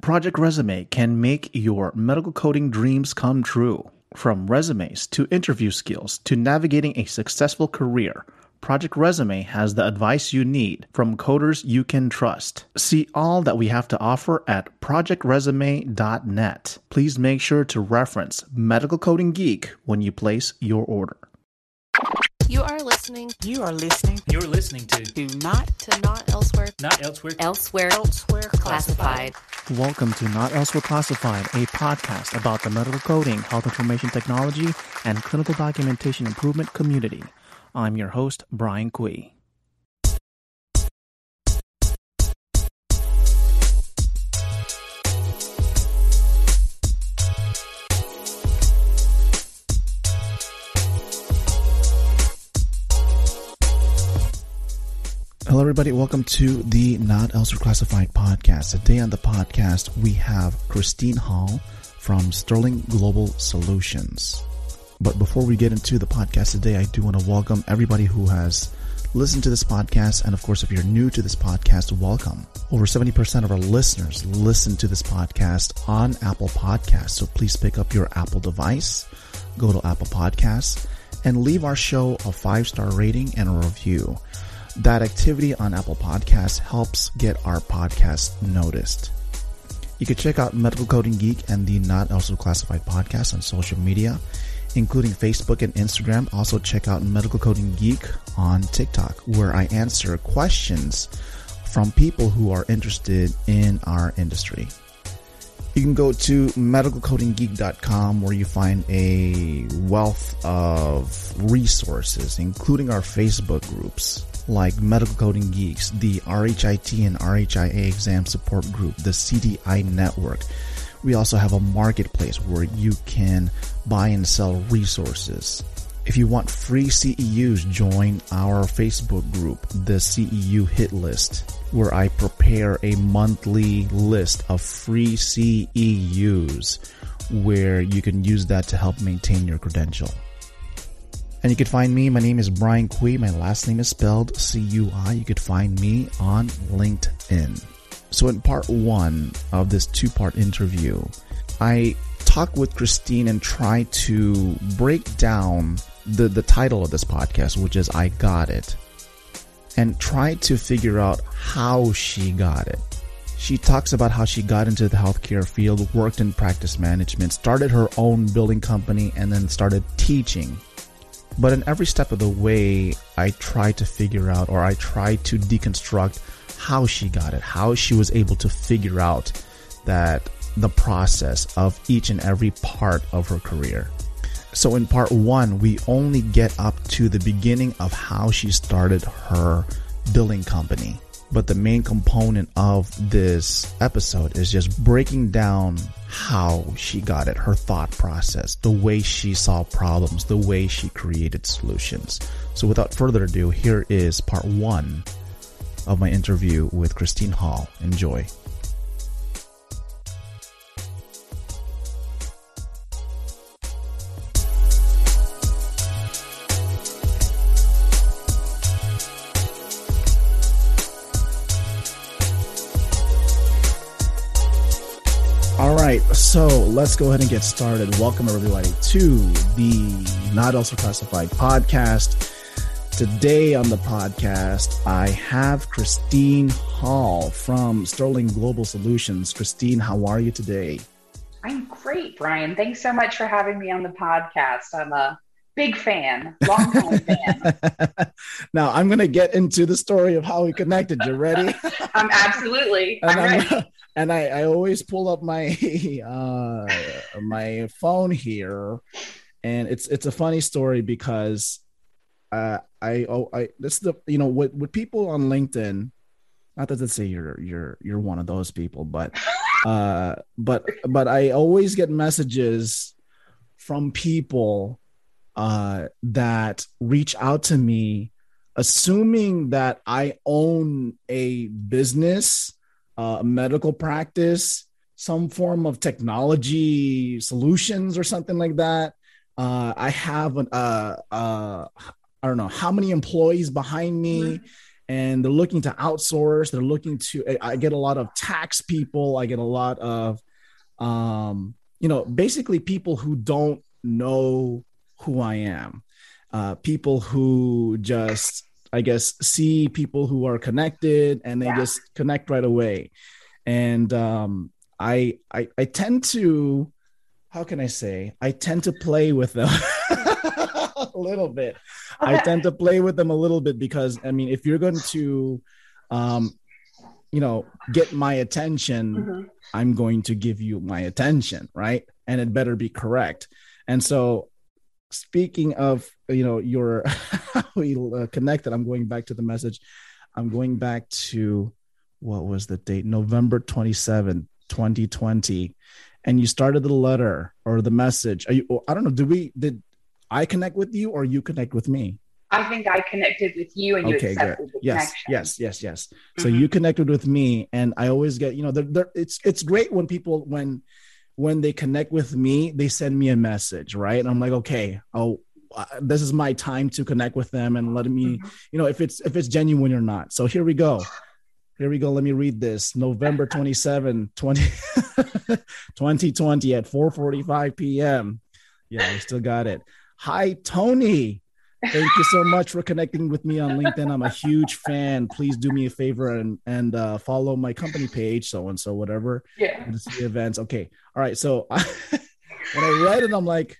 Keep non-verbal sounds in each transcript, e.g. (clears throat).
Project Resume can make your medical coding dreams come true. From resumes to interview skills to navigating a successful career, Project Resume has the advice you need from coders you can trust. See all that we have to offer at projectresume.net. Please make sure to reference Medical Coding Geek when you place your order. You are listening. You are listening You're listening to to not to Not Elsewhere. Not Elsewhere. Elsewhere. elsewhere Classified. Welcome to Not Elsewhere Classified, a podcast about the medical coding, health information technology, and clinical documentation improvement community. I'm your host, Brian Cui. Hello, everybody. Welcome to the Not Elsewhere Classified podcast. Today on the podcast, we have Christine Hall from Sterling Global Solutions. But before we get into the podcast today, I do want to welcome everybody who has listened to this podcast. And of course, if you're new to this podcast, welcome. Over 70% of our listeners listen to this podcast on Apple Podcasts. So please pick up your Apple device, go to Apple Podcasts, and leave our show a five star rating and a review. That activity on Apple Podcasts helps get our podcast noticed. You can check out Medical Coding Geek and the Not Elsewhere Classified podcast on social media, including Facebook and Instagram. Also, check out Medical Coding Geek on TikTok, where I answer questions from people who are interested in our industry. You can go to medicalcodinggeek.com where you find a wealth of resources, including our Facebook groups like Medical Coding Geeks, the RHIT and RHIA exam support group, the CDI network. We also have a marketplace where you can buy and sell resources. If you want free CEUs, join our Facebook group, the CEU Hit List, where I prepare a monthly list of free CEUs where you can use that to help maintain your credential. And you can find me. My name is Brian Cui. My last name is spelled C-U-I. You could find me on LinkedIn. So in part one of this two-part interview, I talk with Christine and try to break down the, the title of this podcast, which is I Got It, and try to figure out how she got it. She talks about how she got into the healthcare field, worked in practice management, started her own building company, and then started teaching but in every step of the way, I try to figure out or I try to deconstruct how she got it, how she was able to figure out that the process of each and every part of her career. So in part one, we only get up to the beginning of how she started her billing company. But the main component of this episode is just breaking down how she got it, her thought process, the way she saw problems, the way she created solutions. So without further ado, here is part one of my interview with Christine Hall. Enjoy. Let's go ahead and get started. Welcome everybody to the Not Elsewhere Classified podcast. Today on the podcast, I have Christine Hall from Sterling Global Solutions. Christine, how are you today? I'm great, Brian. Thanks so much for having me on the podcast. I'm a big fan, long time (laughs) fan. now I'm going to get into the story of how we connected. You ready? (laughs) I'm absolutely. I'm I'm- ready. And I, I always pull up my (laughs) uh, my phone here, and it's it's a funny story because uh, I oh I this is the you know with with people on LinkedIn, not that to say you're you're you're one of those people, but (laughs) uh, but but I always get messages from people uh, that reach out to me assuming that I own a business, uh, medical practice, some form of technology solutions or something like that. Uh, I have an, uh, uh, I don't know how many employees behind me, and they're looking to outsource. They're looking to. I get a lot of tax people. I get a lot of, um, you know, basically people who don't know who I am, uh, people who just, I guess, see people who are connected and they Yeah. just connect right away. And um, I, I, I tend to, how can I say? I tend to play with them (laughs) a little bit. I tend to play with them a little bit because I mean, if you're going to, um, you know, get my attention, Mhm. I'm going to give you my attention, right? And it better be correct. And so, speaking of, you know, your (laughs) how we uh, connected, I'm going back to the message. I'm going back to what was the date? November 27, 2020. And you started the letter or the message. Are you, I don't know. Did we, did I connect with you or you connect with me? I think I connected with you and you okay good accepted the yes yes yes yes so Mhm. you connected with me and i always get you know they're, they're, it's it's great when people when when they connect with me they send me a message right and i'm like okay oh uh, this is my time to connect with them and let me Mhm. you know if it's if it's genuine or not so here we go here we go let me read this november (laughs) 27 20 (laughs) 2020 at 4:45 p.m yeah i still got it hi tony Thank you so much for connecting with me on LinkedIn. I'm a huge fan. Please do me a favor and and uh, follow my company page, so and so, whatever. Yeah. To see events. Okay. All right. So I, (laughs) when I read it, I'm like,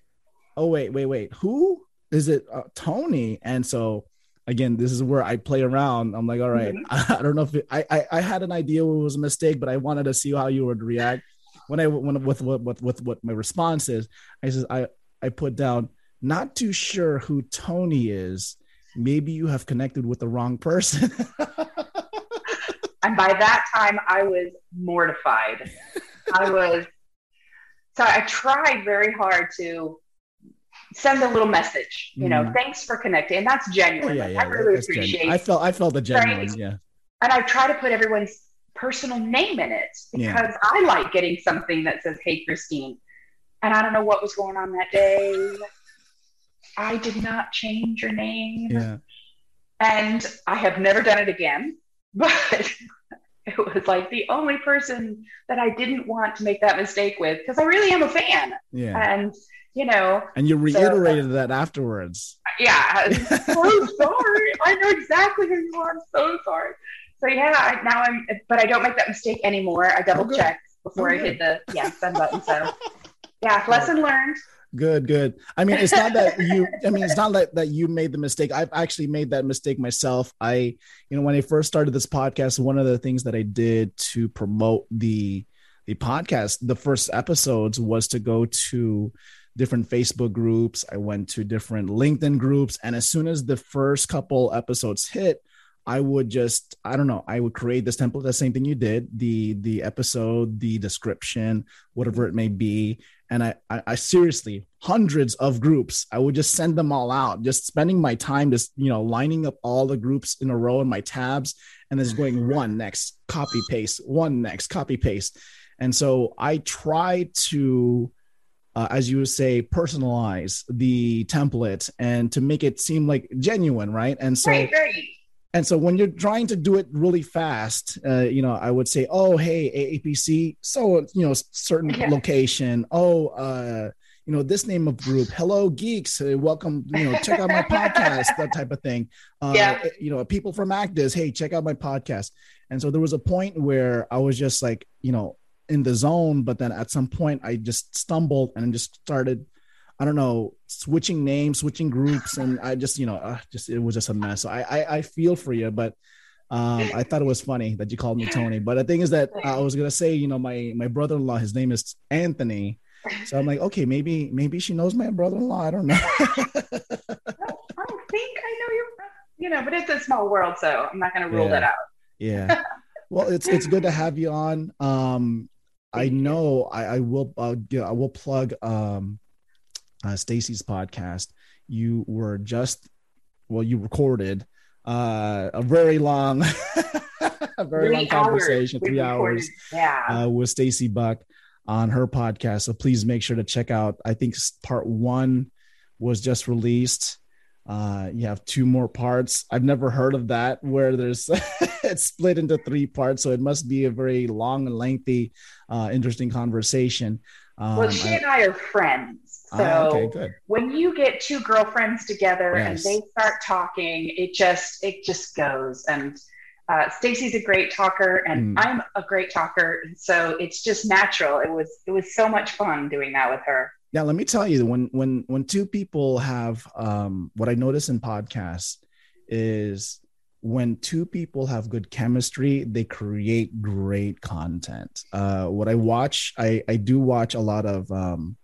oh wait, wait, wait. Who is it? Uh, Tony. And so again, this is where I play around. I'm like, all right, (laughs) I, don't know if it, I, I I had an idea it was a mistake, but I wanted to see how you would react. When I when with what with, with what my response is, I says I I put down not too sure who Tony is. Maybe you have connected with the wrong person. (laughs) And by that time, I was mortified. (laughs) I was, so I tried very hard to send a little message, you know, Mhm. thanks for connecting. And that's genuine. yeah, Like, yeah, I really that's genuine. appreciate I felt I felt the genuine. Right. Yeah, and I try to put everyone's personal name in it Yeah. because I like getting something that says, Hey, Christine. And I don't know what was going on that day. I did not change your name. yeah. And I have never done it again. (laughs) But it was like the only person that I didn't want to make that mistake with because I really am a fan. Yeah. And, you know, And you reiterated that afterwards. yeah, (laughs) I'm so sorry. I know exactly who you are. I'm so sorry. So yeah, I, now I'm, but I don't make that mistake anymore. I double Oh, check before Oh, I hit the yeah send button. So (laughs) yeah, lesson learned. Good, good. I mean, it's not that you. I mean, it's not that that you made the mistake. I've actually made that mistake myself. I, you know, when I first started this podcast, one of the things that I did to promote the the podcast, the first episodes, was to go to different Facebook groups. I went to different LinkedIn groups, and as soon as the first couple episodes hit, I would just, I don't know, I would create this template, the same thing you did, the the episode, the description, whatever it may be. And I, I, I seriously, hundreds of groups, I would just send them all out, just spending my time just, you know, lining up all the groups in a row in my tabs and just going one next, copy paste, one next, copy paste. And so I try to, uh, as you would say, personalize the template and to make it seem like genuine, right? And so, right, right. and so when you're trying to do it really fast, uh, you know, I would say, oh, hey, AAPC, so, you know, certain Yeah. location. Oh, uh, you know, this name of group, hello geeks, welcome, you know, check out my (laughs) podcast, that type of thing. Uh, Yeah. You know, people from Actors, hey, check out my podcast. And so there was a point where I was just like, you know, in the zone, but then at some point I just stumbled and just started I don't know, switching names, switching groups, and I just, you know, uh, just it was just a mess. So I, I, I feel for you, but um, I thought it was funny that you called me Tony. But the thing is that I was gonna say, you know, my my brother-in-law, his name is Anthony, so I'm like, okay, maybe maybe she knows my brother-in-law. I don't know. I don't think I know you. You know, but it's a small world, so I'm not going to rule Yeah. that out. yeah. Well, it's it's good to have you on. Um, I know I, I will uh, I will plug um, uh, Stacy's podcast. You were just well, you recorded uh, a very long, (laughs) a very long hours conversation, we three recorded. hours Yeah. uh, with Stacy Buck on her podcast. So please make sure to check out. I think part one was just released. Uh, you have two more parts. I've never heard of that where there's (laughs) it's split into three parts. So it must be a very long and lengthy, uh, interesting conversation. Um, well, she I, and I are friends. Ah, so ah, okay, when you get two girlfriends together yes. and they start talking, it just it just goes. And uh, Stacy's a great talker, and mm. I'm a great talker, so it's just natural. It was it was so much fun doing that with her. Yeah, let me tell you, when when when two people have um, what I notice in podcasts is when two people have good chemistry, they create great content. Uh, what I watch, I I do watch a lot of. Um,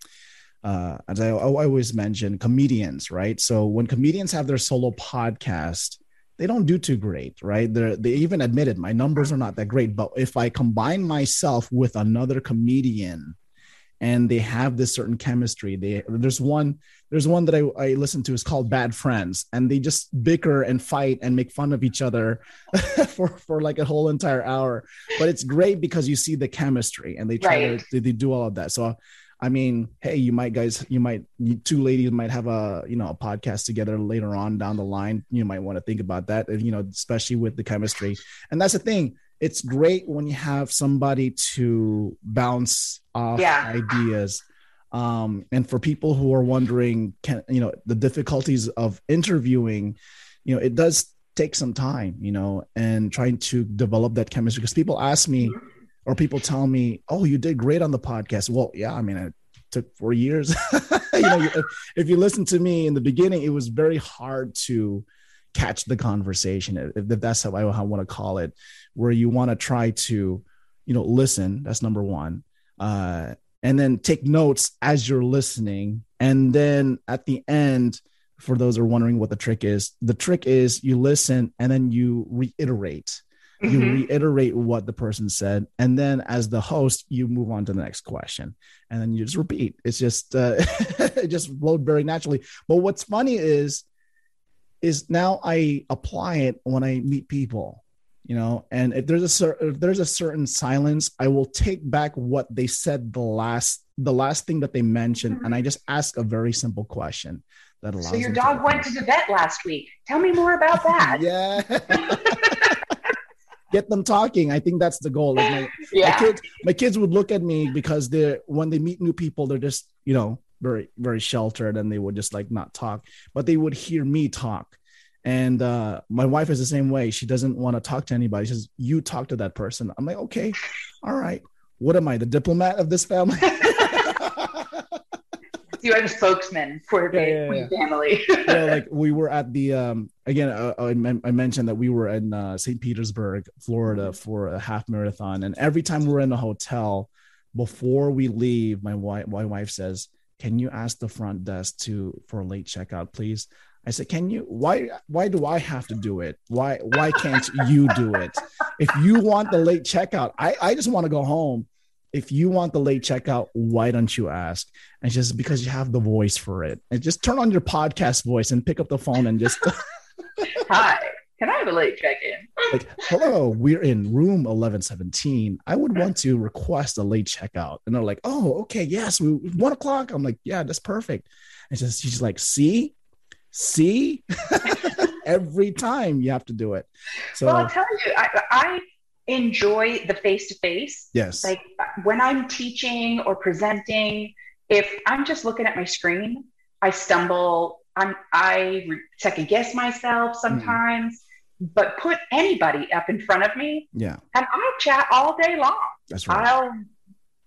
uh, as I, I always mention, comedians, right? So when comedians have their solo podcast, they don't do too great, right? They they even admitted my numbers are not that great. But if I combine myself with another comedian, and they have this certain chemistry. They there's one there's one that I, I listen to is called Bad Friends, and they just bicker and fight and make fun of each other (laughs) for for like a whole entire hour. But it's great because you see the chemistry, and they try right. to they do all of that. So. I mean, hey, you might guys, you might you two ladies might have a you know a podcast together later on down the line. You might want to think about that, you know, especially with the chemistry. And that's the thing it's great when you have somebody to bounce off yeah. ideas um, and for people who are wondering can you know the difficulties of interviewing you know it does take some time you know and trying to develop that chemistry. Because people ask me or people tell me oh you did great on the podcast. Well yeah i mean it took four years. (laughs) You know if, if you listen to me in the beginning it was very hard to catch the conversation if, that's how I, want to call it where you want to try to you know listen that's number one uh, and then take notes as you're listening and then at the end for those who are wondering what the trick is the trick is you listen and then you reiterate. Mm-hmm. you reiterate what the person said and then as the host you move on to the next question and then you just repeat. It's just uh, (laughs) it just flowed very naturally. But what's funny is is now I apply it when I meet people, you know, and if there's a certain if there's a certain silence, I will take back what they said the last the last thing that they mentioned, mm-hmm. and I just ask a very simple question that allows. So your dog went to the vet last week. Tell me more about (laughs) that. yeah. (laughs) Get them talking. I think that's the goal. Like my, yeah. my kids, my kids would look at me because they're when they meet new people, they're just you know very very sheltered and they would just like not talk but they would hear me talk. And uh, my wife is the same way. She doesn't want to talk to anybody. She says you talk to that person. I'm like okay all right. What am i the diplomat of this family? (laughs) You are the spokesman for the yeah, yeah, yeah. family. Yeah (laughs) like we were at the um again uh, I, I, mentioned that we were in uh, st petersburg florida for a half marathon. And every time we're in a hotel before we leave my wife my wife says can you ask the front desk to for late checkout please? I said can you why why do i have to do it? Why why can't you do it? If you want the late checkout i i just want to go home. If you want the late checkout why don't you ask? And just because you have the voice for it. And just turn on your podcast voice and pick up the phone and just (laughs) hi can I have a late check in? like, hello, we're in room 1117. I would want to request a late checkout. And they're like, oh, okay, yes, we, one o'clock. I'm like, yeah, that's perfect. And just, she's like, see, see, (laughs) every time you have to do it. So, well, I'll tell you, I, I enjoy the face to face. Yes. Like when I'm teaching or presenting, if I'm just looking at my screen, I stumble. I'm, I second guess myself hmm. sometimes but put anybody up in front of me. Yeah. And I'll chat all day long. That's right. I'll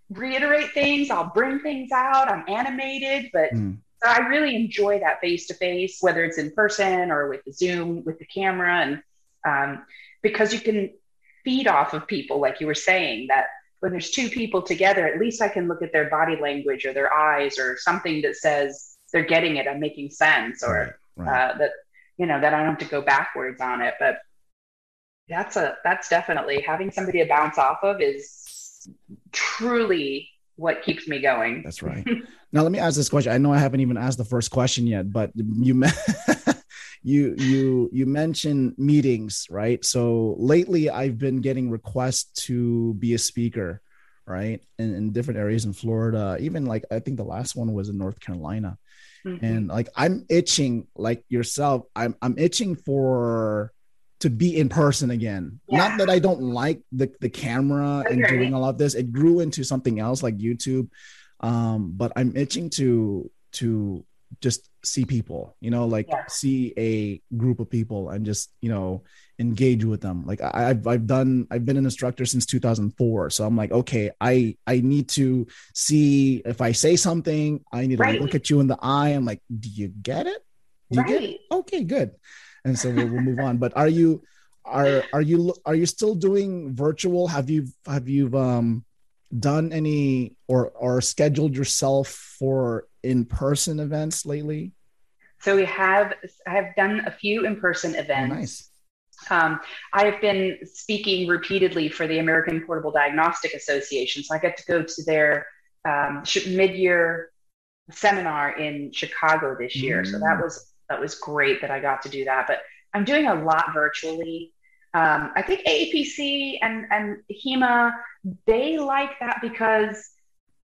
reiterate things, I'll bring things out. I'm animated, but mm. I really enjoy that face to face, whether it's in person or with the Zoom, with the camera. And um, because you can feed off of people, like you were saying, that when there's two people together, at least I can look at their body language or their eyes or something that says they're getting it, I'm making sense, or right, right. Uh, that you know that I don't have to go backwards on it. But that's a that's definitely having somebody to bounce off of is truly what keeps me going. That's right. now let me ask this question. I know I haven't even asked the first question yet, but you (laughs) you you you mentioned meetings, right? So lately I've been getting requests to be a speaker right? In, in different areas in Florida, even like I think the last one was in North Carolina. Mhm. And like I'm itching like yourself, I'm I'm itching for to be in person again. Yeah. Not that I don't like the the camera and Agree. doing all of this. It grew into something else like YouTube. Um, but I'm itching to to just see people, you know, like Yeah. see a group of people and just, you know, engage with them. Like I, I've I've done I've been an instructor since 2004. So I'm like, okay, I I need to see if I say something, I need to Right. look at you in the eye. I'm like, do you get it? Do you get it? right. Okay, good. And so we'll, we'll move on. But are you are are you are you still doing virtual? Have you have you um done any or or scheduled yourself for in person events lately? So we have I have done a few in-person Oh, events. nice. Um, I have been speaking repeatedly for the American Portable Diagnostic Association. So I got to go to their um, mid-year seminar in Chicago this year. So that Mm. was that was great that I got to do that. But I'm doing a lot virtually. Um, I think AAPC and and AHIMA they like that because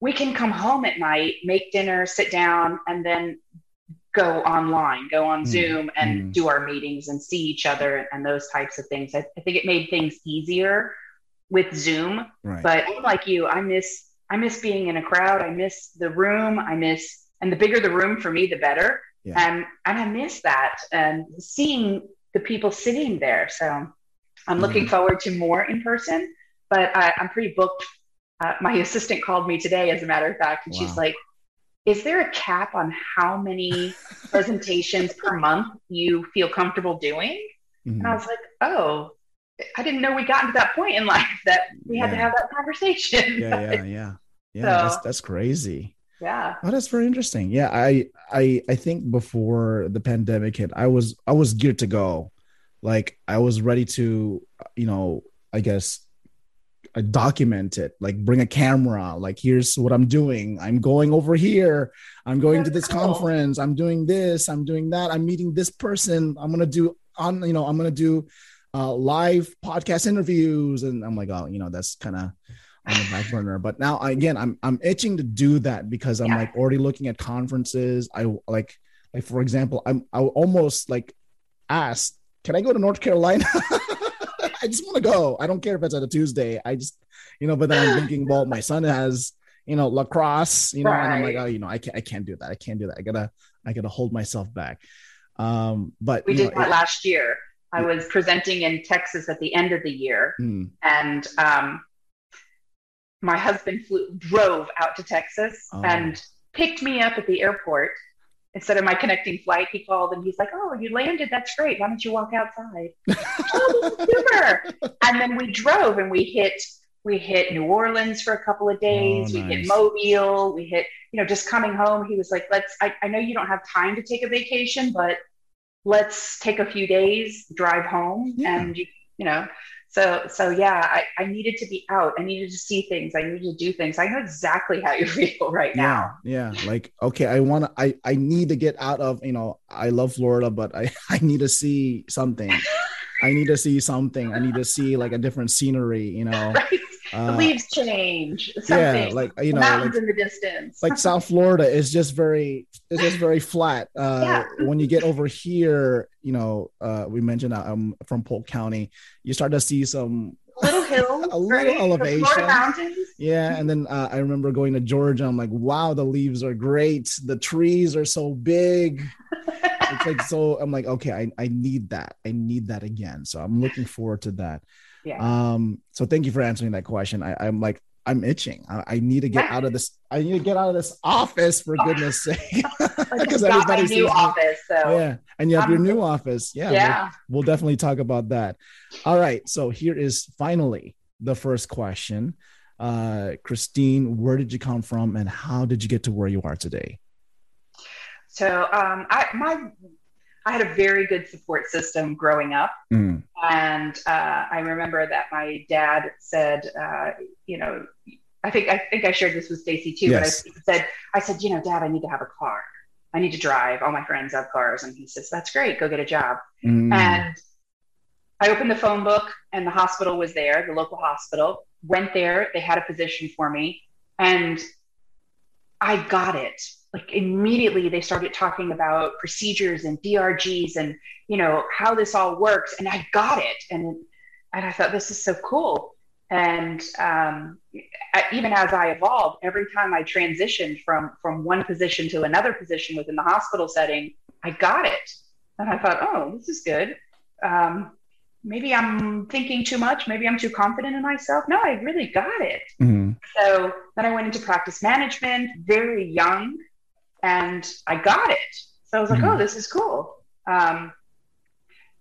we can come home at night, make dinner, sit down, and then go online, go on Mm, Zoom and mm. do our meetings and see each other and those types of things. I, I think it made things easier with Zoom. Right. But I'm like you, I miss I miss being in a crowd. I miss the room. I miss and the bigger the room for me, the better. Yeah. And and I miss that and seeing the people sitting there. So I'm looking Mhm. forward to more in person. But I, I'm pretty booked. Uh, my (laughs) assistant called me today, as a matter of fact, and she's like, "Is there a cap on how many (laughs) presentations per month you feel comfortable doing?" Mhm. And I was like, "Oh, I didn't know we gotten to that point in (laughs) life that we had to have that conversation." yeah, yeah, yeah. Yeah, So- that's that's crazy. yeah. Oh, that's very interesting. Yeah, I I I think before the pandemic hit, I was I was geared to go. Like I was ready to, you know, I guess I document it, like bring a camera, like here's what I'm doing. I'm going over here. I'm going to this cool. conference. I'm doing this. I'm doing that. I'm meeting this person. I'm gonna do on, you know, I'm gonna do uh, live podcast interviews, and I'm like, oh, you know, that's kind of on the back burner. But now, again, I'm I'm itching to do that because I'm Yeah. like already looking at conferences. I like, like for example, I'm I almost like asked, can I go to North Carolina? (laughs) I just want to go. I don't care if it's at a Tuesday. I just, you know, but then I'm thinking, well, my son has, you know, lacrosse, you know, and I'm like, oh, you know, I can't, I can't do that. I can't do that. I gotta, I gotta hold myself back. Um, but We did know, that it- last year. I was presenting in Texas at the end of the year, mm, and um, my husband flew, drove out to Texas Oh. and picked me up at the airport. Instead of my connecting flight, he called and he's like, "Oh, you landed. That's great. Why don't you walk outside?" (laughs) oh, super. And then we drove and we hit we hit New Orleans for a couple of days. Oh, we nice. hit Mobile. We hit you know just coming home. He was like, "Let's. I, I know you don't have time to take a vacation, but let's take a few days, drive home, Yeah. and you you know." So so yeah, I, I needed to be out. I needed to see things. I needed to do things. I know exactly how you (laughs) feel right now. yeah, yeah. Like, okay, I want to, I, I need to get out of, you know, I love Florida, but I, (laughs) I need to see something. (laughs) I need to see something. I need to see like a different scenery, you know. (laughs) Right? the Uh, leaves change. yeah, like you know, mountains like in the distance. like South (laughs) Florida is just very it's just very flat. Uh when you get over here, you know, uh we mentioned I'm from Polk County, you start to see some little (laughs) hills, A little right? Elevation. Yeah, and then uh, I remember going to Georgia. I'm like, wow, the leaves are great. The trees are so big. It's like so. I'm like, okay, I, I need that. I need that again. So I'm looking forward to that. Yeah. Um. So thank you for answering that question. I, I'm like, I'm itching. I, I need to get out of this. I need to get out of this office for goodness (laughs) sake. Because just got my everybody new sees office, so yeah, and you have your new office. Yeah, yeah. We'll, we'll definitely talk about that. All right. So here is finally the first question. Uh, Christine, where did you come from, and how did you get to where you are today? So um, I my I had a very good support system growing up, Mm, and uh, I remember that my dad said, uh, you know, I think I think I shared this with Stacy too, Yes. but I said I said, you know, Dad, I need to have a car. I need to drive. All my friends have cars, and he says, "That's great. Go get a job." mm, And I opened the phone book, and the hospital was there, the local hospital. went there. They had a position for me, and I got it. Like immediately, they started talking about procedures and DRGs and you know how this all works, and I got it. And and I thought this is so cool. And um, even as I evolved, every time I transitioned from from one position to another position within the hospital setting, I got it. And I thought, oh, this is good. Um, maybe I'm thinking too much. Maybe I'm too confident in myself. No, I really got it. Mm-hmm. So then I went into practice management very young and I got it. So I was like, mm-hmm. oh, this is cool. Um,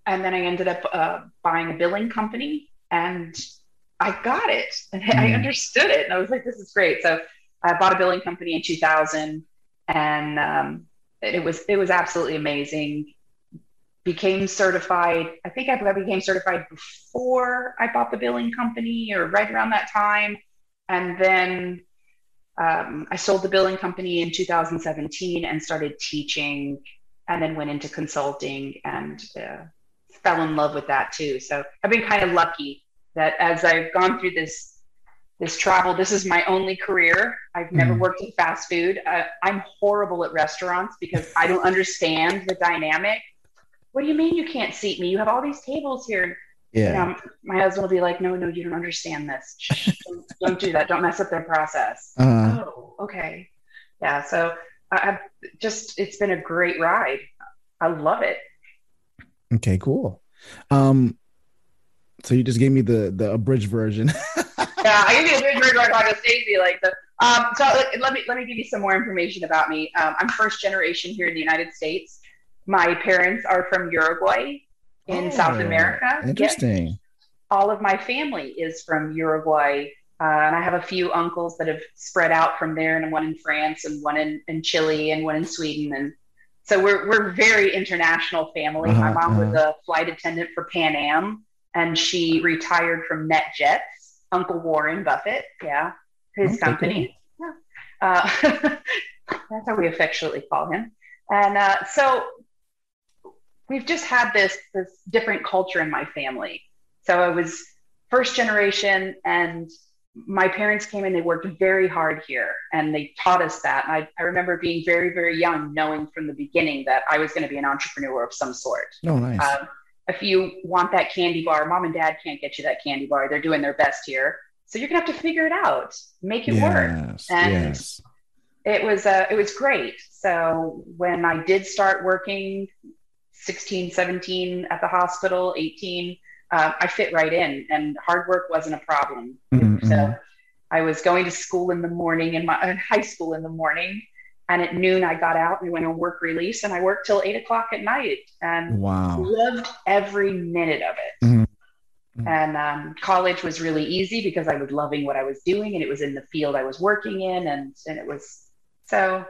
and then I ended up uh, buying a billing company and I got it (laughs) and mm-hmm. I understood it. And I was like, this is great. So I bought a billing company in 2000 and um, it was, it was absolutely amazing became certified. I think I became certified before I bought the billing company or right around that time. And then um, I sold the billing company in 2017 and started teaching and then went into consulting and uh, fell in love with that too. So I've been kind of lucky that as I've gone through this this travel, this is my only career. I've never mm. worked in fast food. Uh, I'm horrible at restaurants because I don't understand the dynamic what do you mean you can't seat me? You have all these tables here. Yeah. You know, my husband will be like, no, no, you don't understand this. (laughs) don't, don't, do that. Don't mess up their process. Uh-huh. Oh, okay. Yeah. So I've just, it's been a great ride. I love it. Okay, cool. Um, so you just gave me the the abridged version. (laughs) yeah, I gave you the abridged version like on Stacy, like the. Um, so let me let me give you some more information about me. Um, I'm first generation here in the United States. My parents are from Uruguay in oh, South America. Interesting. All of my family is from Uruguay. Uh, and I have a few uncles that have spread out from there, and one in France, and one in, in Chile, and one in Sweden. And so we're, we're very international family. Uh-huh, my mom uh-huh. was a flight attendant for Pan Am, and she retired from NetJets. Uncle Warren Buffett, yeah, his okay, company. Cool. Yeah. Uh, (laughs) that's how we affectionately call him. And uh, so we've just had this this different culture in my family. So I was first generation and my parents came and they worked very hard here and they taught us that. And I, I remember being very, very young, knowing from the beginning that I was going to be an entrepreneur of some sort. Oh, nice. Um, if you want that candy bar, mom and dad can't get you that candy bar. They're doing their best here. So you're gonna have to figure it out, make it yes, work. And yes. it was uh, it was great. So when I did start working 16, 17 at the hospital, 18, uh, I fit right in and hard work wasn't a problem. Mm-hmm. So. I was going to school in the morning in my uh, (laughs) high school in the morning. And at noon, I got out and went on work release and I worked till eight o'clock at night and wow. loved every minute of it. Mm-hmm. mm-hmm. And um, college was really easy because I was loving what I was doing and it was in the field I was working in. And, and it was so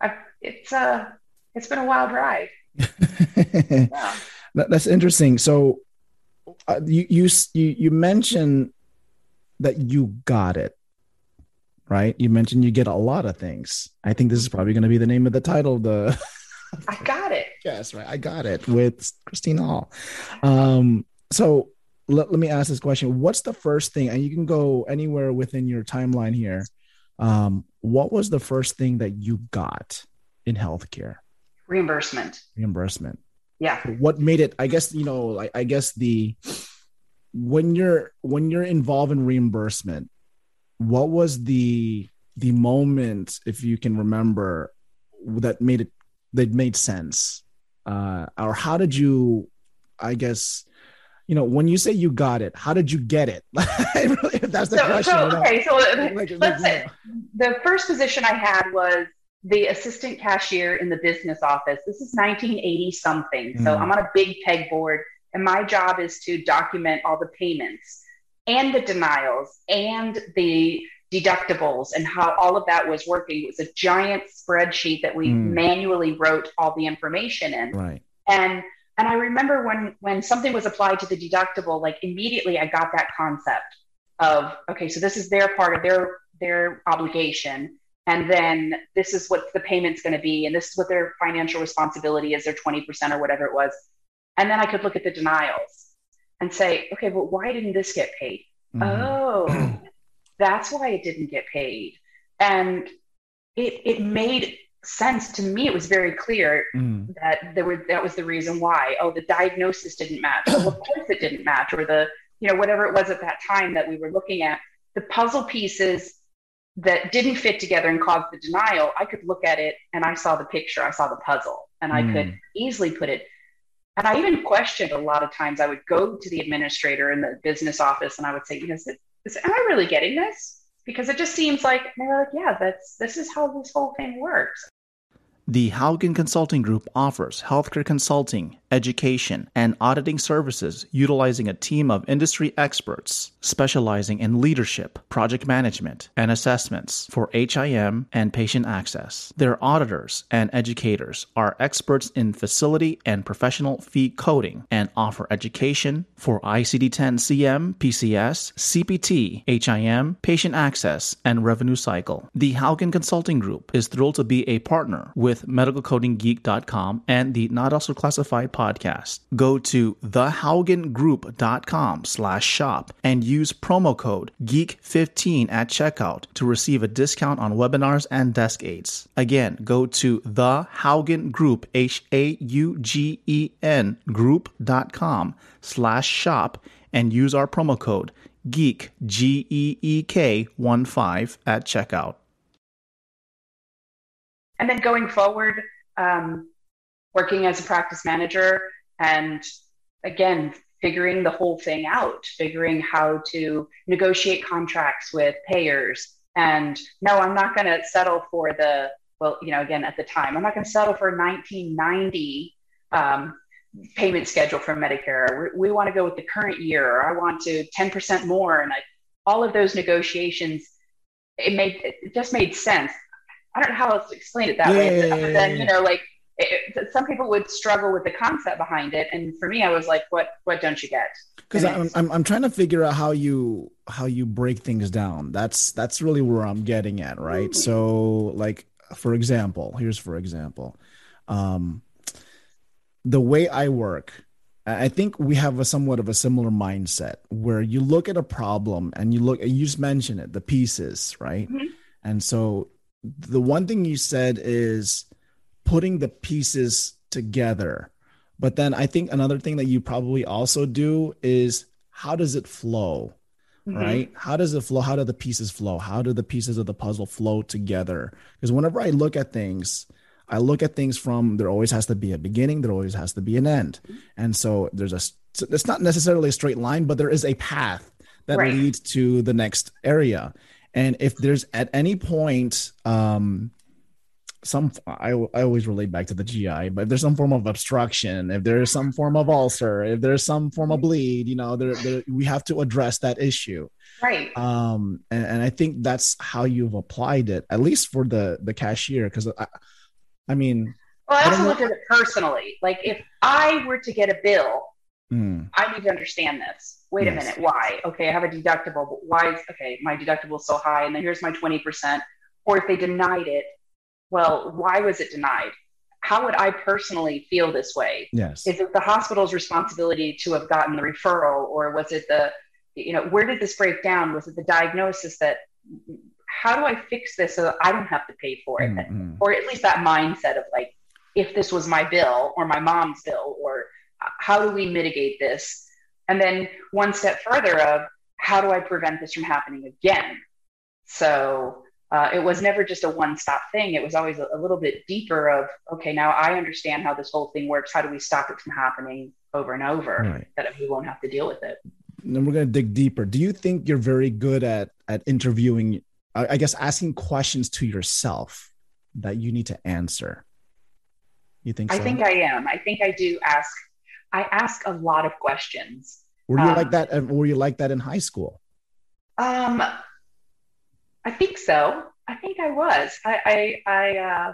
I, it's, uh, it's been a wild ride. (laughs) yeah. That's interesting. So uh, you, you you mentioned that you got it, right? You mentioned you get a lot of things. I think this is probably going to be the name of the title. The I got it. (laughs) yes, right. I got it with Christine Hall. Um, so let, let me ask this question: What's the first thing? And you can go anywhere within your timeline here. Um, what was the first thing that you got in healthcare? Reimbursement. Reimbursement. Yeah. What made it i guess you know I, I guess the when you're when you're involved in reimbursement what was the the moment if you can remember that made it that made sense? Uh or how did you i guess you know when you say you got it how did you get it? (laughs) If that's the so, question so, okay so like, let's like, say the first position i had was the assistant cashier in the business office. This is 1980 something. Mm. So I'm on a big pegboard, and my job is to document all the payments and the denials and the deductibles and how all of that was working. It was a giant spreadsheet that we mm. manually wrote all the information in. Right. And and I remember when when something was applied to the deductible, like immediately I got that concept of okay, so this is their part of their their obligation and then this is what the payment's going to be and this is what their financial responsibility is their 20% or whatever it was and then i could look at the denials and say okay but why didn't this get paid mm-hmm. oh (clears throat) that's why it didn't get paid. And it, it made sense to me. It was very clear Mm. that there were that was the reason why. Oh, the diagnosis didn't match. Well, of course it didn't match, or the you know whatever it was at that time that we were looking at. The puzzle pieces that didn't fit together and caused the denial. I could look at it and I saw the picture. I saw the puzzle, and I could hmm. easily put it. And I even questioned a lot of times. I would go to the administrator in the business office and I would say, you know, is it, is, am I really getting this? Because it just seems like and they were like, yeah, that's this is how this whole thing works. The Haugen Consulting Group offers healthcare consulting, education, and auditing services utilizing a team of industry experts specializing in leadership, project management, and assessments for HIM and patient access. Their auditors and educators are experts in facility and professional fee coding and offer education for ICD 10 CM, PCS, CPT, HIM, patient access, and revenue cycle. The Haugen Consulting Group is thrilled to be a partner with medicalcodinggeek.com and the Not Elsewhere Classified podcast. Go to thehaugengroup.com slash shop and use promo code GEEK15 at checkout to receive a discount on webinars and desk aids. Again, go to the Haugen Group, H-A-U-G-E-N group.com slash shop and use our promo code GEEK, G-E-E-K 1-5 at checkout. And then going forward, um, working as a practice manager and again, figuring the whole thing out, figuring how to negotiate contracts with payers. And no, I'm not going to settle for the, well, you know, again, at the time, I'm not going to settle for 1990 um, payment schedule for Medicare. We, we want to go with the current year, or I want to 10% more. And I, all of those negotiations, it made, it just made sense. I don't know how else to explain it that way. Yeah. Other than, you know, like it, some people would struggle with the concept behind it. And for me, I was like, what, what don't you get? because I'm, I'm I'm trying to figure out how you how you break things down. That's that's really where I'm getting at, right? Ooh. So like for example, here's for example, um, the way I work, I think we have a somewhat of a similar mindset where you look at a problem and you look, you just mentioned it, the pieces, right? Mhm. And so the one thing you said is putting the pieces together. But then I think another thing that you probably also do is how does it flow? Mhm. right? How does it flow? How do the pieces flow? How do the pieces of the puzzle flow together? Because whenever I look at things, I look at things from there always has to be a beginning, there always has to be an end. And so there's a, it's not necessarily a straight line, but there is a path that Right. leads to the next area. And if there's at any point, um, some I, I always relate back to the GI, but if there's some form of obstruction, if there's some form of ulcer, if there's some form of bleed, you know, there, there we have to address that issue. Right. Um, and, and I think that's how you've applied it, at least for the the cashier, because I, I mean, Well, I I also know- looked at it personally. Like if I were to get a bill, mm, I need to understand this. Wait a minute. Why? Okay, I have a deductible, but why is okay, my deductible is so high and then here's my 20%. Or if they denied it, well, why was it denied? How would I personally feel this way? yes, Is it the hospital's responsibility to have gotten the referral, or was it the, you know, where did this break down? Was it the diagnosis that, how do I fix this so that I don't have to pay for it? Mm, mm. Or at least that mindset of like, if this was my bill or my mom's bill, or uh, how do we mitigate this? And then one step further of how do I prevent this from happening again? So uh, it was never just a one stop thing. It was always a, a little bit deeper of, okay, now I understand how this whole thing works. How do we stop it from happening over and over Right. that we won't have to deal with it? then we're going to dig deeper. Do you think you're very good at at interviewing? I I guess asking questions to yourself that you need to answer. You think? I think I am. I think I do ask, I ask a lot of questions. Were you um, like that? Were you like that in high school? Um, I think so. I think I was. I, I, I uh,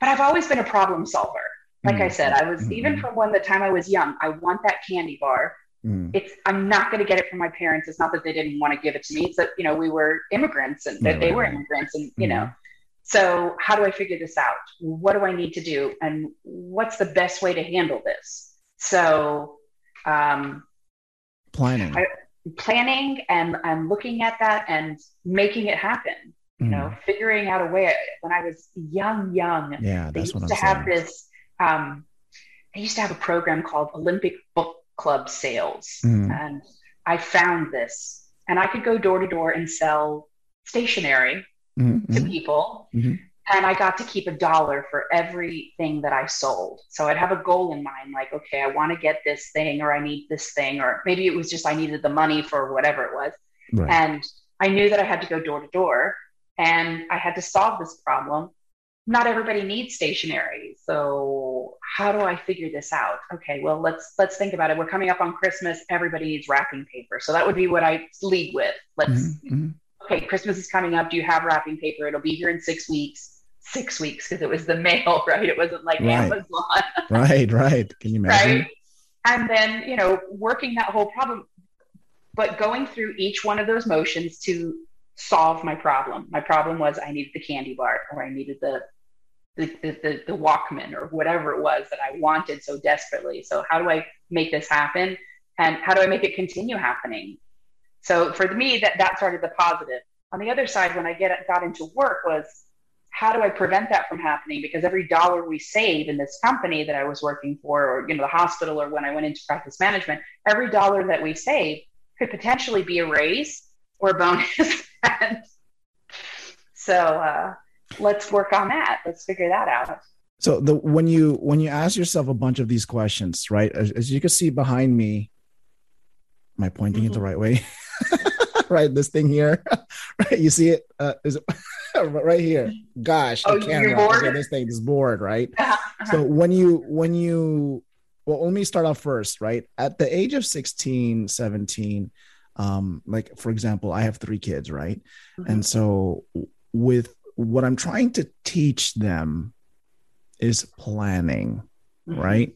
but I've always been a problem solver. Like I Mm. said, I was Mhm. even from when the time I was young. I want that candy bar. Mm, It's I'm not going to get it from my parents. It's not that they didn't want to give it to me. It's that you know we were immigrants and that Right, they right, were right. immigrants, and you Mhm. know. So how do I figure this out? What do I need to do, and what's the best way to handle this? So um, Planning. I- planning and and looking at that and making it happen. You Mm. know, figuring out a way. When I was young, young, Yeah, they that's used what I'm to have this. Um, they used to have a program called Olympic Book Club Sales, Mm. and I found this, and I could go door to door and sell stationery Mhm, to people. Mhm. And I got to keep a dollar for everything that I sold. So I'd have a goal in mind, like, okay, I want to get this thing, or I need this thing, or maybe it was just I needed the money for whatever it was. Right. And I knew that I had to go door to door and I had to solve this problem. Not everybody needs stationery. So how do I figure this out? Okay, well let's let's think about it. We're coming up on Christmas. Everybody needs wrapping paper. So that would be what I lead with. Let's Mhm, mhm. okay, Christmas is coming up. Do you have wrapping paper? It'll be here in six weeks. Six weeks because it was the (laughs) mail, right? It wasn't like Right. Amazon, (laughs) Right, right. Can you imagine? right? And then, you know, working that whole problem, but going through each one of those motions to solve my problem. My problem was I needed the candy bar or I needed the the, the, the, the Walkman or whatever it was that I wanted so desperately. So how do I make this happen? And how do I make it continue happening? So for me, that, that started the positive. On the other side, when I get got into work was how do I prevent that from happening? Because every dollar we save in this company that I was working for, or you know, the hospital, or when I went into practice management, every dollar that we save could potentially be a raise or a bonus. and (laughs) so uh, let's work on that. Let's figure that out. So the when you when you ask yourself a bunch of these questions, right? As, as you can see behind me, am I pointing it the Mhm. right way? (laughs) right, this thing here? (laughs) You see it? Uh, is it (laughs) right here? Gosh, the Oh, camera. Okay, this thing, is bored, right? (laughs) Uh-huh. So when you when you well, let me start off first, right? At the age of 16, 17, um, like for example, I have three kids, right? And so with what I'm trying to teach them is planning, Mhm. right?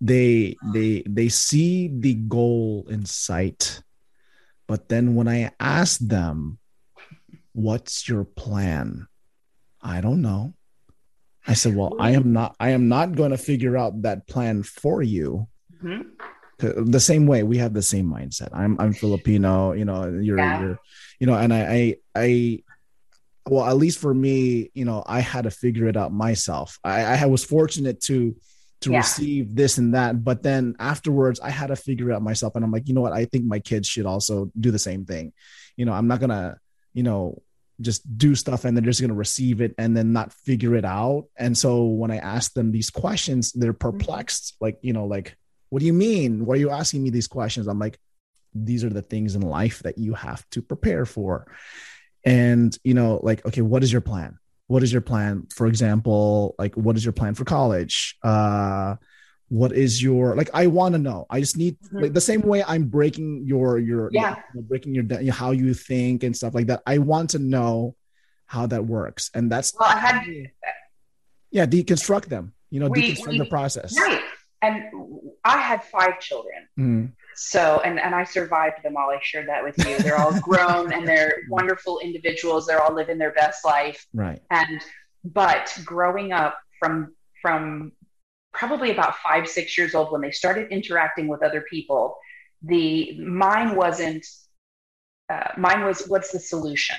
They they they see the goal in sight. But then when I ask them, what's your plan? I don't know. I said, well, I am not I am not going to figure out that plan for you. Mhm. The same way we have the same mindset. I'm I'm Filipino, you know, you're Yeah. you're you know, and I I I well, at least for me, you know, I had to figure it out myself. I, I was fortunate to to Yeah. receive this and that, but then afterwards, I had to figure it out myself. And I'm like, you know what? I think my kids should also do the same thing. You know, I'm not gonna, you know, just do stuff and they're just gonna receive it and then not figure it out. And so when I ask them these questions, they're perplexed. Like, you know, like, what do you mean? Why are you asking me these questions? I'm like, these are the things in life that you have to prepare for and you know like okay what is your plan what is your plan for example like what is your plan for college uh what is your like i want to know i just need Mhm. like the same way i'm breaking your your Yeah. breaking your how you think and stuff like that i want to know how that works and that's Well, I had yeah deconstruct them you know We- deconstruct we- the process right, and I had five children. Mhm. So, and, and I survived them all. I shared that with you. They're all (laughs) grown and they're wonderful individuals. They're all living their best life. right And, but growing up from, from probably about five, six years old, when they started interacting with other people, the mine wasn't, uh, mine was, what's the solution?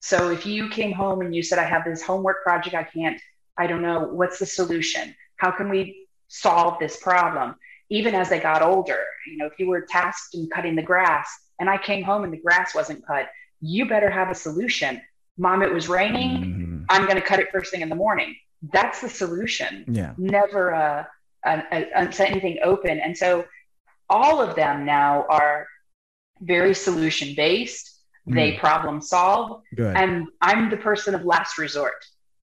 So if you came home and you said, I have this homework project, I can't, I don't know, what's the solution? How can we solve this problem? Even as they got older, you know, if you were tasked in cutting the grass and I came home and the grass wasn't cut, you better have a solution. Mom, it was raining. Mhm. I'm going to cut it first thing in the morning. That's the solution. yeah Never uh, a, a, a, anything open. And so all of them now are very solution based. They problem solve. good And I'm the person of last resort.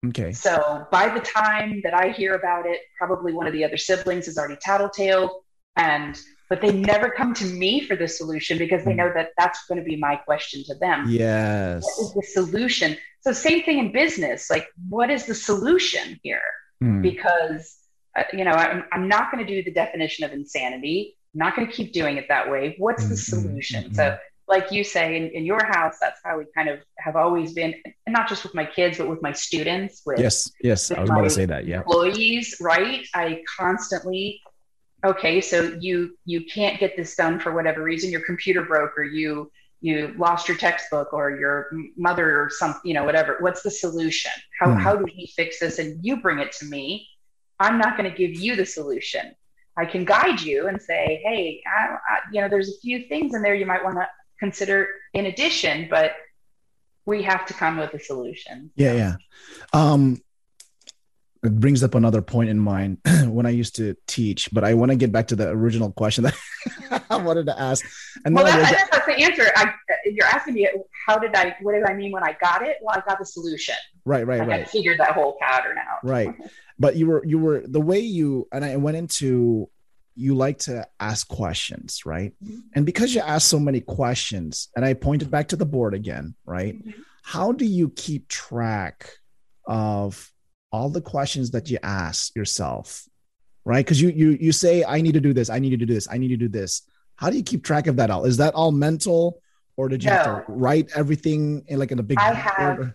okay So by the time that I hear about it, probably one of the other siblings is already tattletaled, and but they never come to me for the solution because they know that that's going to be my question to them. yes What is the solution? So same thing in business. Like, what is the solution here? Mhm. Because uh, you know, I'm, I'm not going to do the definition of insanity. I'm not going to keep doing it that way. What's the Mm, mm, solution? mm, So, like you say, in, in your house, that's how we kind of have always been, and not just with my kids, but with my students, with yes yes i was about to say that yeah employees, right? I constantly okay, so you you can't get this done for whatever reason. Your computer broke, or you you lost your textbook, or your mother, or some you know whatever. What's the solution? How Hmm. how do we fix this? And you bring it to me. I'm not going to give you the solution. I can guide you and say, hey, I, I, you know, there's a few things in there you might want to consider in addition, but we have to come with a solution. Yeah, yeah. Um, it brings up another point in mind (clears throat) when I used to teach, but I want to get back to the original question that (laughs) (laughs) I wanted to ask. And well, I that's, the answer. I, you're asking me, how did I, what did I mean when I got it? Well, I got the solution. right, right, I right. I figured that whole pattern out. right but you were you were the way you and i went into you like to ask questions right Mhm. and because you ask so many questions and i pointed back to the board again right Mhm. how do you keep track of all the questions that you ask yourself right because you you you say i need to do this i need to do this i need to do this how do you keep track of that all is that all mental or did you have to write everything in like in a big I have-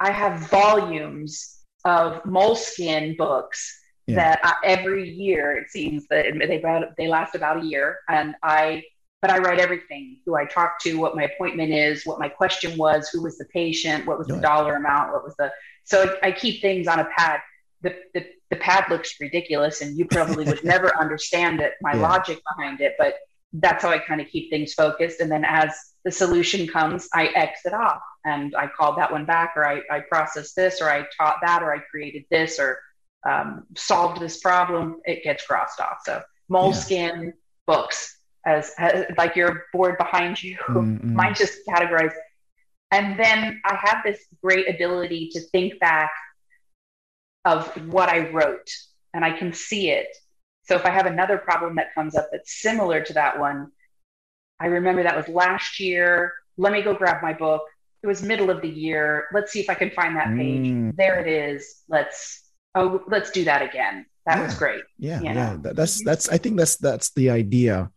I have volumes of moleskin books Yeah. that I, every year it seems that they about, they last about a year, and I but I write everything: who I talked to, what my appointment is, what my question was, who was the patient, what was the dollar amount, what was the so I keep things on a pad. The, the, the pad looks ridiculous, and you probably would (laughs) never understand it, my Yeah. logic behind it, but that's how I kind of keep things focused. And then as the solution comes, I X it off and I called that one back, or I, I processed this, or I taught that, or I created this, or um, solved this problem. It gets crossed off. So moleskin books, as, as like your board behind you, Mm, mm. mine just categorized. And then I have this great ability to think back of what I wrote, and I can see it. So if I have another problem that comes up that's similar to that one, I remember that was last year. Let me go grab my book. It was middle of the year. Let's see if I can find that page. Mm. There it is. Let's oh, let's do that again. That was great. yeah you yeah that, that's that's i think that's that's the idea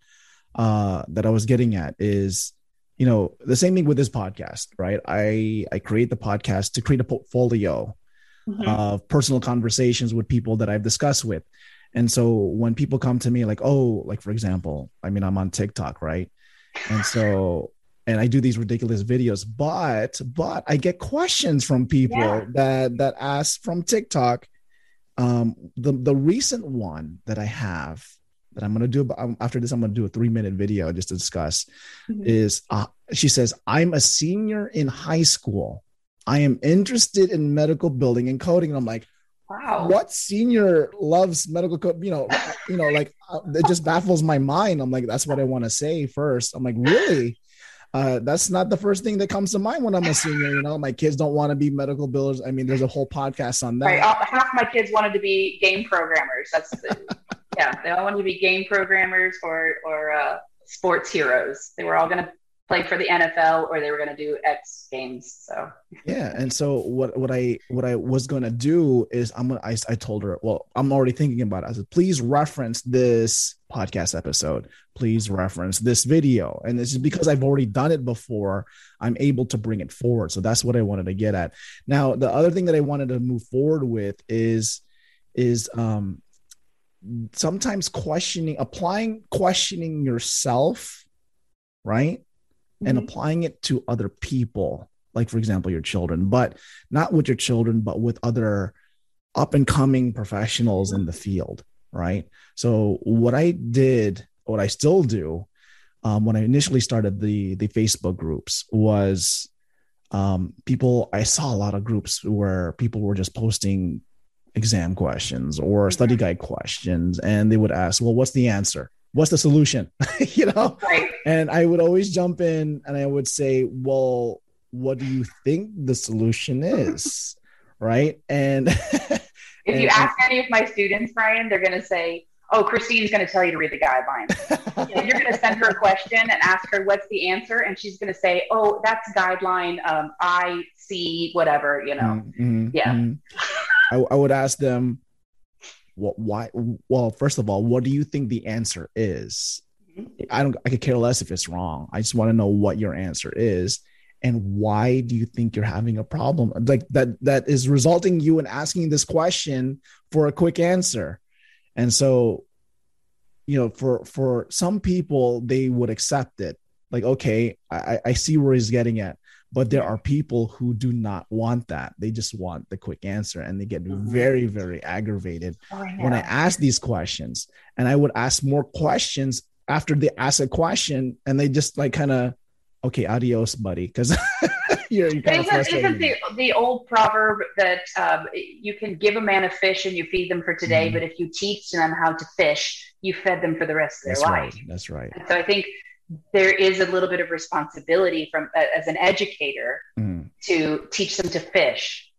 uh that i was getting at is you know the same thing with this podcast right i i create the podcast to create a portfolio Mhm. of personal conversations with people that i've discussed with and so when people come to me like oh like for example i mean i'm on tiktok right and so and i do these ridiculous videos but but i get questions from people Yeah. that that ask from tiktok um the the recent one that i have that i'm going to do after this i'm going to do a three minute video just to discuss Mhm. is uh, she says i'm a senior in high school i am interested in medical billing and coding and i'm like wow. what senior loves medical code you know you know like uh, it just baffles my mind i'm like that's what i want to say first i'm like really uh, that's not the first thing that comes to mind when I'm a senior. You know, my kids don't want to be medical billers. I mean, there's a whole podcast on that. Right. All, half my kids wanted to be game programmers. That's the, yeah. They all wanted to be game programmers or or uh, sports heroes. They were all going to play for the NFL or they were going to do X games. So. Yeah and so what what i what i was gonna do is i'm gonna I, I told her well i'm already thinking about it. I said please reference this podcast episode. Please reference this video. And this is because i've already done it before i'm able to bring it forward. So that's what i wanted to get at. Now the other thing that i wanted to move forward with is is um sometimes questioning applying questioning yourself right and Mhm. applying it to other people like for example your children but not with your children but with other up and coming professionals in the field right? So what i did what i still do um, when i initially started the the facebook groups was um, people i saw a lot of groups where people were just posting exam questions or study guide questions and they would ask well what's the answer what's the solution (laughs) you know right. and I would always jump in and I would say, Well, what do you think the solution is? (laughs) right. And (laughs) If And- you ask any of my students, Brian, they're going to say, "Oh, Christine's going to tell you to read the guidelines." You you're going to send her a question and ask her what's the answer, and she's going to say, "Oh, that's guideline um, I see whatever." You know. Mhm, Yeah. mhm. I, I would ask them, what, why? Well, first of all, what do you think the answer is? Mm-hmm. I don't, I could care less if it's wrong. I just want to know what your answer is. And why do you think you're having a problem like that? That is resulting you in asking this question for a quick answer. And so you know for for some people they would accept it like okay i i see where he's getting at but there are people who do not want that. They just want the quick answer and they get Mhm. very very aggravated. Oh, I when i ask these questions and i would ask more questions after they ask a question and they just like kind of okay adios buddy because (laughs) you're, you're kind of Isn't, isn't the, the old proverb that um, you can give a man a fish and you feed them for today, Mhm. but if you teach them how to fish, you fed them for the rest of their that's life. right that's right. And so I think there is a little bit of responsibility from as an educator Mhm. to teach them to fish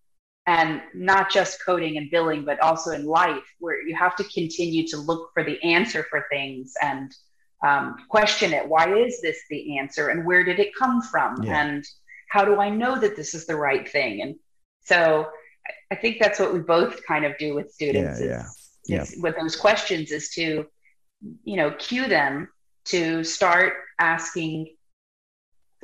and not just coding and billing but also in life where you have to continue to look for the answer for things and um, question it why is this the answer and where did it come from Yeah. and how do i know that this is the right thing and so I- think that's what we both kind of do with students Yeah, is, yeah. is with those questions is to you know cue them to start asking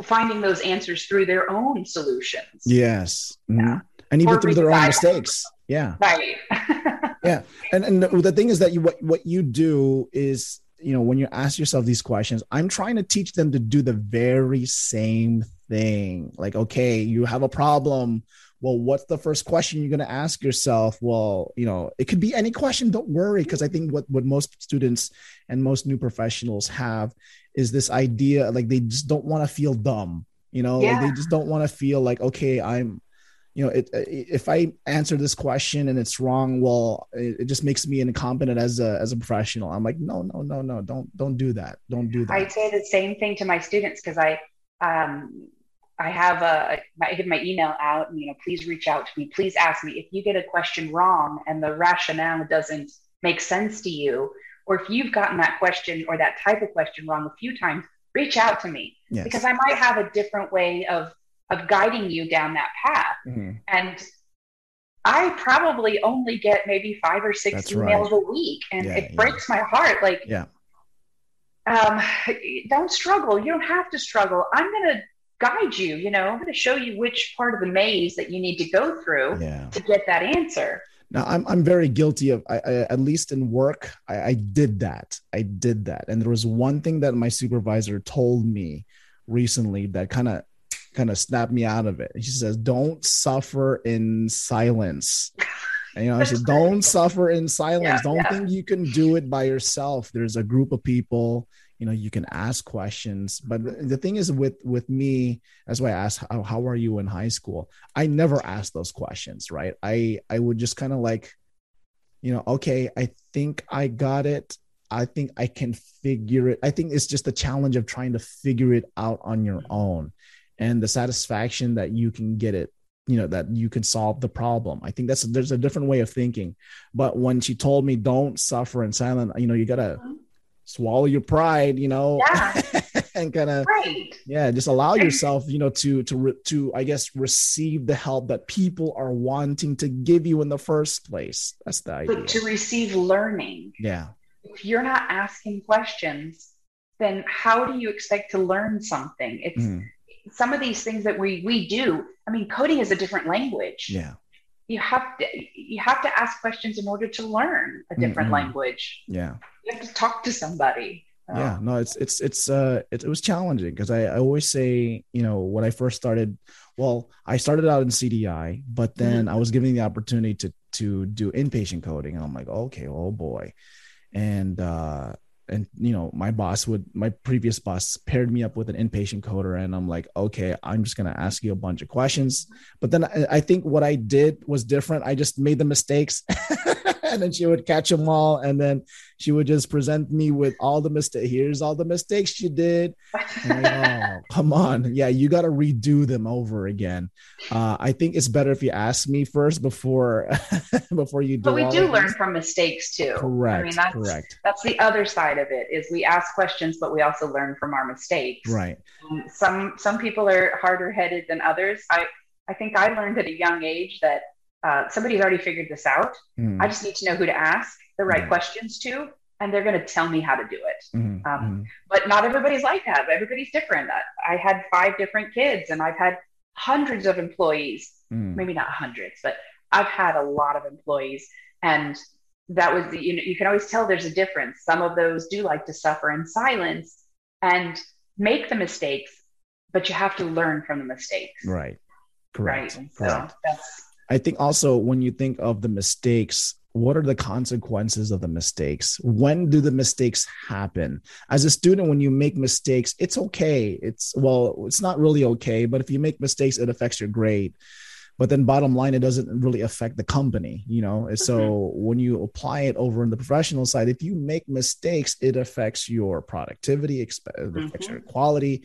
finding those answers through their own solutions. Yes. Mhm. Yeah. and even Or through their own mistakes. Yeah. Right. (laughs) Yeah. And and the, the thing is that you what, what you do is you know when you ask yourself these questions i'm trying to teach them to do the very same thing. Like okay you have a problem well what's the first question you're going to ask yourself? Well you know it could be any question don't worry because i think what what most students and most new professionals have is this idea like they just don't want to feel dumb you know? Like they just don't want to feel like okay i'm you know it, if i answer this question and it's wrong well it, it just makes me incompetent as a as a professional. I'm like no no no no don't don't do that. Don't do that. I say the same thing to my students because I um, I have a I give my email out and you know please reach out to me please ask me if you get a question wrong and the rationale doesn't make sense to you or if you've gotten that question or that type of question wrong a few times reach out to me yes. because I might have a different way of of guiding you down that path Mhm. and I probably only get maybe five or six That's emails a week, and Yeah, it yeah. breaks my heart. Like, Yeah. um, don't struggle. You don't have to struggle. I'm going to guide you. You know, I'm going to show you which part of the maze that you need to go through yeah to get that answer. Now I'm I'm very guilty of I, I at least in work I, I did that I did that and there was one thing that my supervisor told me recently that kind of kind of snapped me out of it. She says, "Don't suffer in silence." And, you know, she says, "Don't suffer in silence. (laughs) Yeah, Don't yeah. think you can do it by yourself. There's a group of people. You know, you can ask questions. But the, thing is, with with me, that's why I asked, how, "How are you in high school?" I never asked those questions. Right? I I would just kind of like, you know, okay, I think I got it. I think I can figure it. I think it's just the challenge of trying to figure it out on your own and the satisfaction that you can get it, you know, that you can solve the problem. I think that's there's a different way of thinking. But when she told me don't suffer in silence, you know, you gotta Mhm. Swallow your pride, you know, Yeah. (laughs) and kind of Right. yeah, just allow yourself, you know, to to re- to I guess receive the help that people are wanting to give you in the first place. That's the idea. But to receive learning, Yeah. if you're not asking questions, then how do you expect to learn something? It's Mhm. some of these things that we we do. I mean, coding is a different language. Yeah. You have to you have to ask questions in order to learn a different Mhm. language. Yeah. You have to talk to somebody. Uh, yeah no it's it's it's uh it, it was challenging because I, I always say you know when i first started well i started out in cdi but then i was given the opportunity to to do inpatient coding and i'm like okay oh boy and uh and you know my boss would my previous boss paired me up with an inpatient coder and i'm like okay i'm just going to ask you a bunch of questions. But then I, I think what i did was different. I just made the mistakes (laughs) and then she would catch them all and then she would just present me with all the mistakes here's all the mistakes she did like, oh, (laughs) come on yeah you got to redo them over again uh, i think it's better if you ask me first before (laughs) before you do but we do learn from mistakes too. correct I mean, that's correct that's the other side of it. Is we ask questions, but we also learn from our mistakes. right Um, Some some people are harder headed than others. I I think I learned at a young age that uh, somebody's already figured this out. Mm, I just need to know who to ask the right Yeah. questions to, and they're going to tell me how to do it. mhm, um, mhm. But not everybody's like that. Everybody's different. I, I had five different kids, and I've had hundreds of employees Mm, maybe not hundreds, but I've had a lot of employees. And that was you know you can always tell there's a difference some of those do like to suffer in silence and make the mistakes but you have to learn from the mistakes right correct right correct. so that's i think also when you think of the mistakes what are the consequences of the mistakes? When do the mistakes happen? As a student when you make mistakes it's okay. It's well it's not really okay but if you make mistakes it affects your grade. But then bottom line it doesn't really affect the company you know? So Mm-hmm. when you apply it over in the professional side if you make mistakes it affects your productivity it affects Mhm. your quality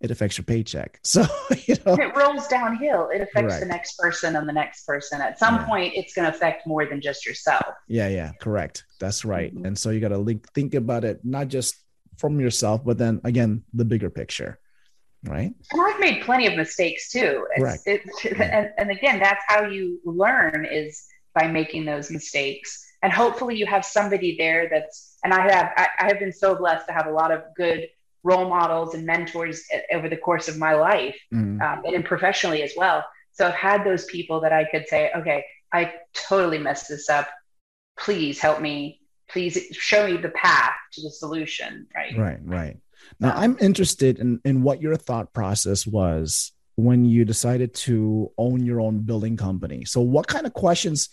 it affects your paycheck (laughs) so you know it rolls downhill it affects the next person and the next person at some Yeah. point it's going to affect more than just yourself Yeah, yeah, correct. That's right. Mhm. And so you got to link, think about it not just from yourself, but then again, the bigger picture, right? and i've made plenty of mistakes too Correct. it- (laughs) and, and again that's how you learn is by making those mistakes and hopefully you have somebody there that's and i have i, I have been so blessed to have a lot of good role models and mentors uh, over the course of my life Mm, um, and professionally as well so i've had those people that i could say okay i totally messed this up please help me please show me the path to the solution right right, right. Now, Yeah. I'm interested in in what your thought process was when you decided to own your own billing company. So, what kind of questions?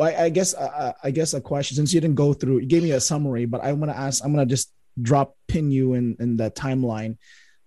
I, I guess uh, I guess a question since you didn't go through, you gave me a summary, but I'm gonna ask. I'm gonna just drop pin you in in that timeline,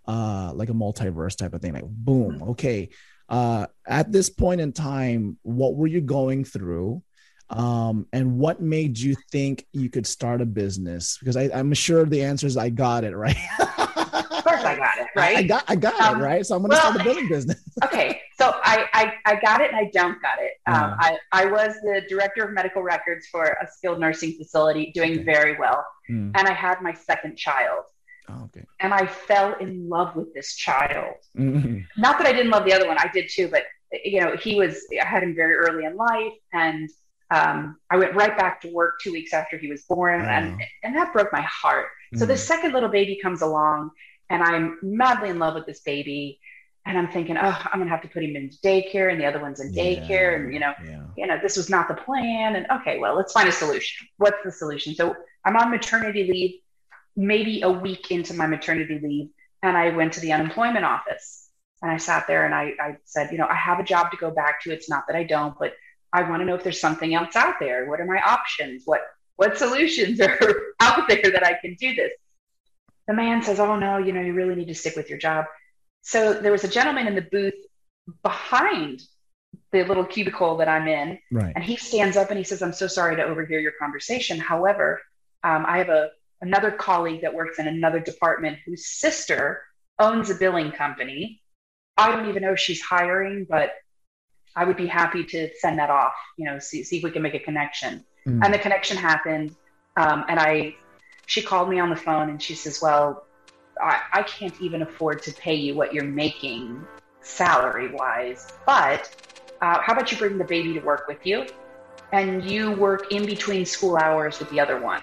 uh, like a multiverse type of thing. Like, boom, okay. Uh, at this point in time, what were you going through? Um, and what made you think you could start a business? Because I, I'm sure the answer is I got it right. (laughs) of course i got it I right got I got Um, it right. So I'm gonna well- start a billing business. (laughs) okay so I, I i got it and i don't got it um. I, I was the director of medical records for a skilled nursing facility doing Okay. very well Hmm. and i had my second child Oh, okay. and i fell in love with this child Mhm. not that I didn't love the other one, I did too, but you know, he was, I had him very early in life and um, I went right back to work two weeks after he was born and, and that broke my heart. So the mm. second little baby comes along and I'm madly in love with this baby and I'm thinking, oh, I'm going to have to put him into daycare and the other one's in daycare. And, you know, yeah. you know, this was not the plan. And okay, well, let's find a solution. What's the solution? So I'm on maternity leave, maybe a week into my maternity leave, and I went to the unemployment office and I sat there and I, I said, you know, I have a job to go back to. It's not that I don't, but I want to know if there's something else out there. What are my options? What what solutions are (laughs) out there that I can do this? The man says, Oh no, you know, you really need to stick with your job. So there was a gentleman in the booth behind the little cubicle that I'm in, Right. and he stands up and he says, I'm so sorry to overhear your conversation. However, um, I have a another colleague that works in another department whose sister owns a billing company. I don't even know if she's hiring, but I would be happy to send that off, you know, see, see if we can make a connection. Mm. And the connection happened. Um, and I, she called me on the phone and she says, well, I, I can't even afford to pay you what you're making salary wise, but uh, how about you bring the baby to work with you and you work in between school hours with the other one?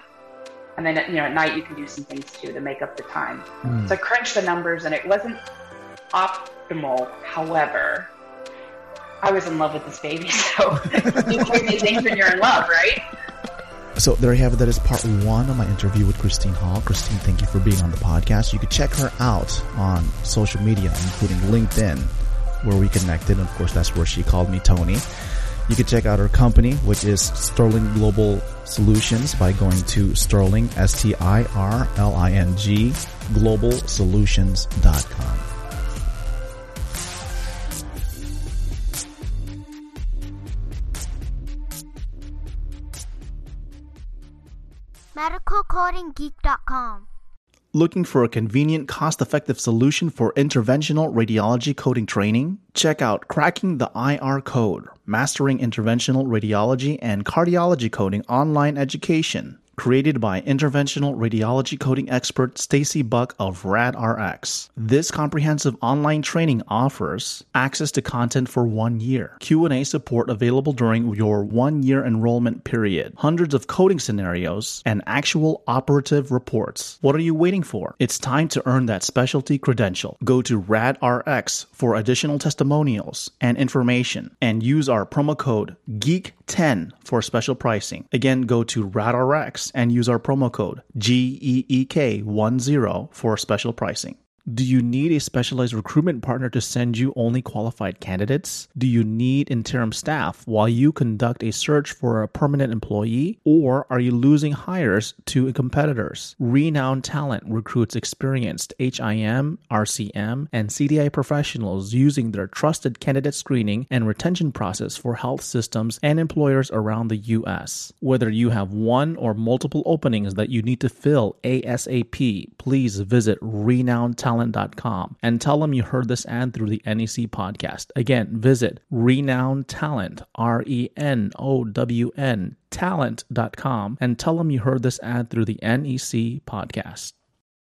And then, you know, at night you can do some things too to make up the time. Mm. So I crunched the numbers and it wasn't optimal. However, I was in love with this baby. (laughs) So you do these things when you're in love, right? So there you have it. That is part one of my interview with Christine Hall. Christine, thank you for being on the podcast. You can check her out on social media, including LinkedIn, where we connected. Of course, that's where she called me Tony. You can check out her company, which is Stirling Global Solutions by going to Stirling, S-T-I-R-L-I-N-G, globalsolutions.com. medicalcodinggeek.com. Looking for a convenient, cost effective solution for interventional radiology coding training? Check out Cracking the IR Code Mastering Interventional Radiology and Cardiology Coding Online Education. Created by interventional radiology coding expert Stacie Buck of RadRx. This comprehensive online training offers access to content for one year, Q&A support available during your one-year enrollment period, hundreds of coding scenarios, and actual operative reports. What are you waiting for? It's time to earn that specialty credential. Go to RadRx for additional testimonials and information and use our promo code GEEK 10 for special pricing. Again, go to RadRx and use our promo code GEEK10 for special pricing. Do you need a specialized recruitment partner to send you only qualified candidates? Do you need interim staff while you conduct a search for a permanent employee? Or are you losing hires to competitors? Renown Talent recruits experienced HIM, RCM, and CDI professionals using their trusted candidate screening and retention process for health systems and employers around the U.S. Whether you have one or multiple openings that you need to fill ASAP, please visit Renown Talent talent.com and tell them you heard this ad through the NEC podcast. Again, visit renown talent, R E N O W N talent.com and tell them you heard this ad through the NEC podcast.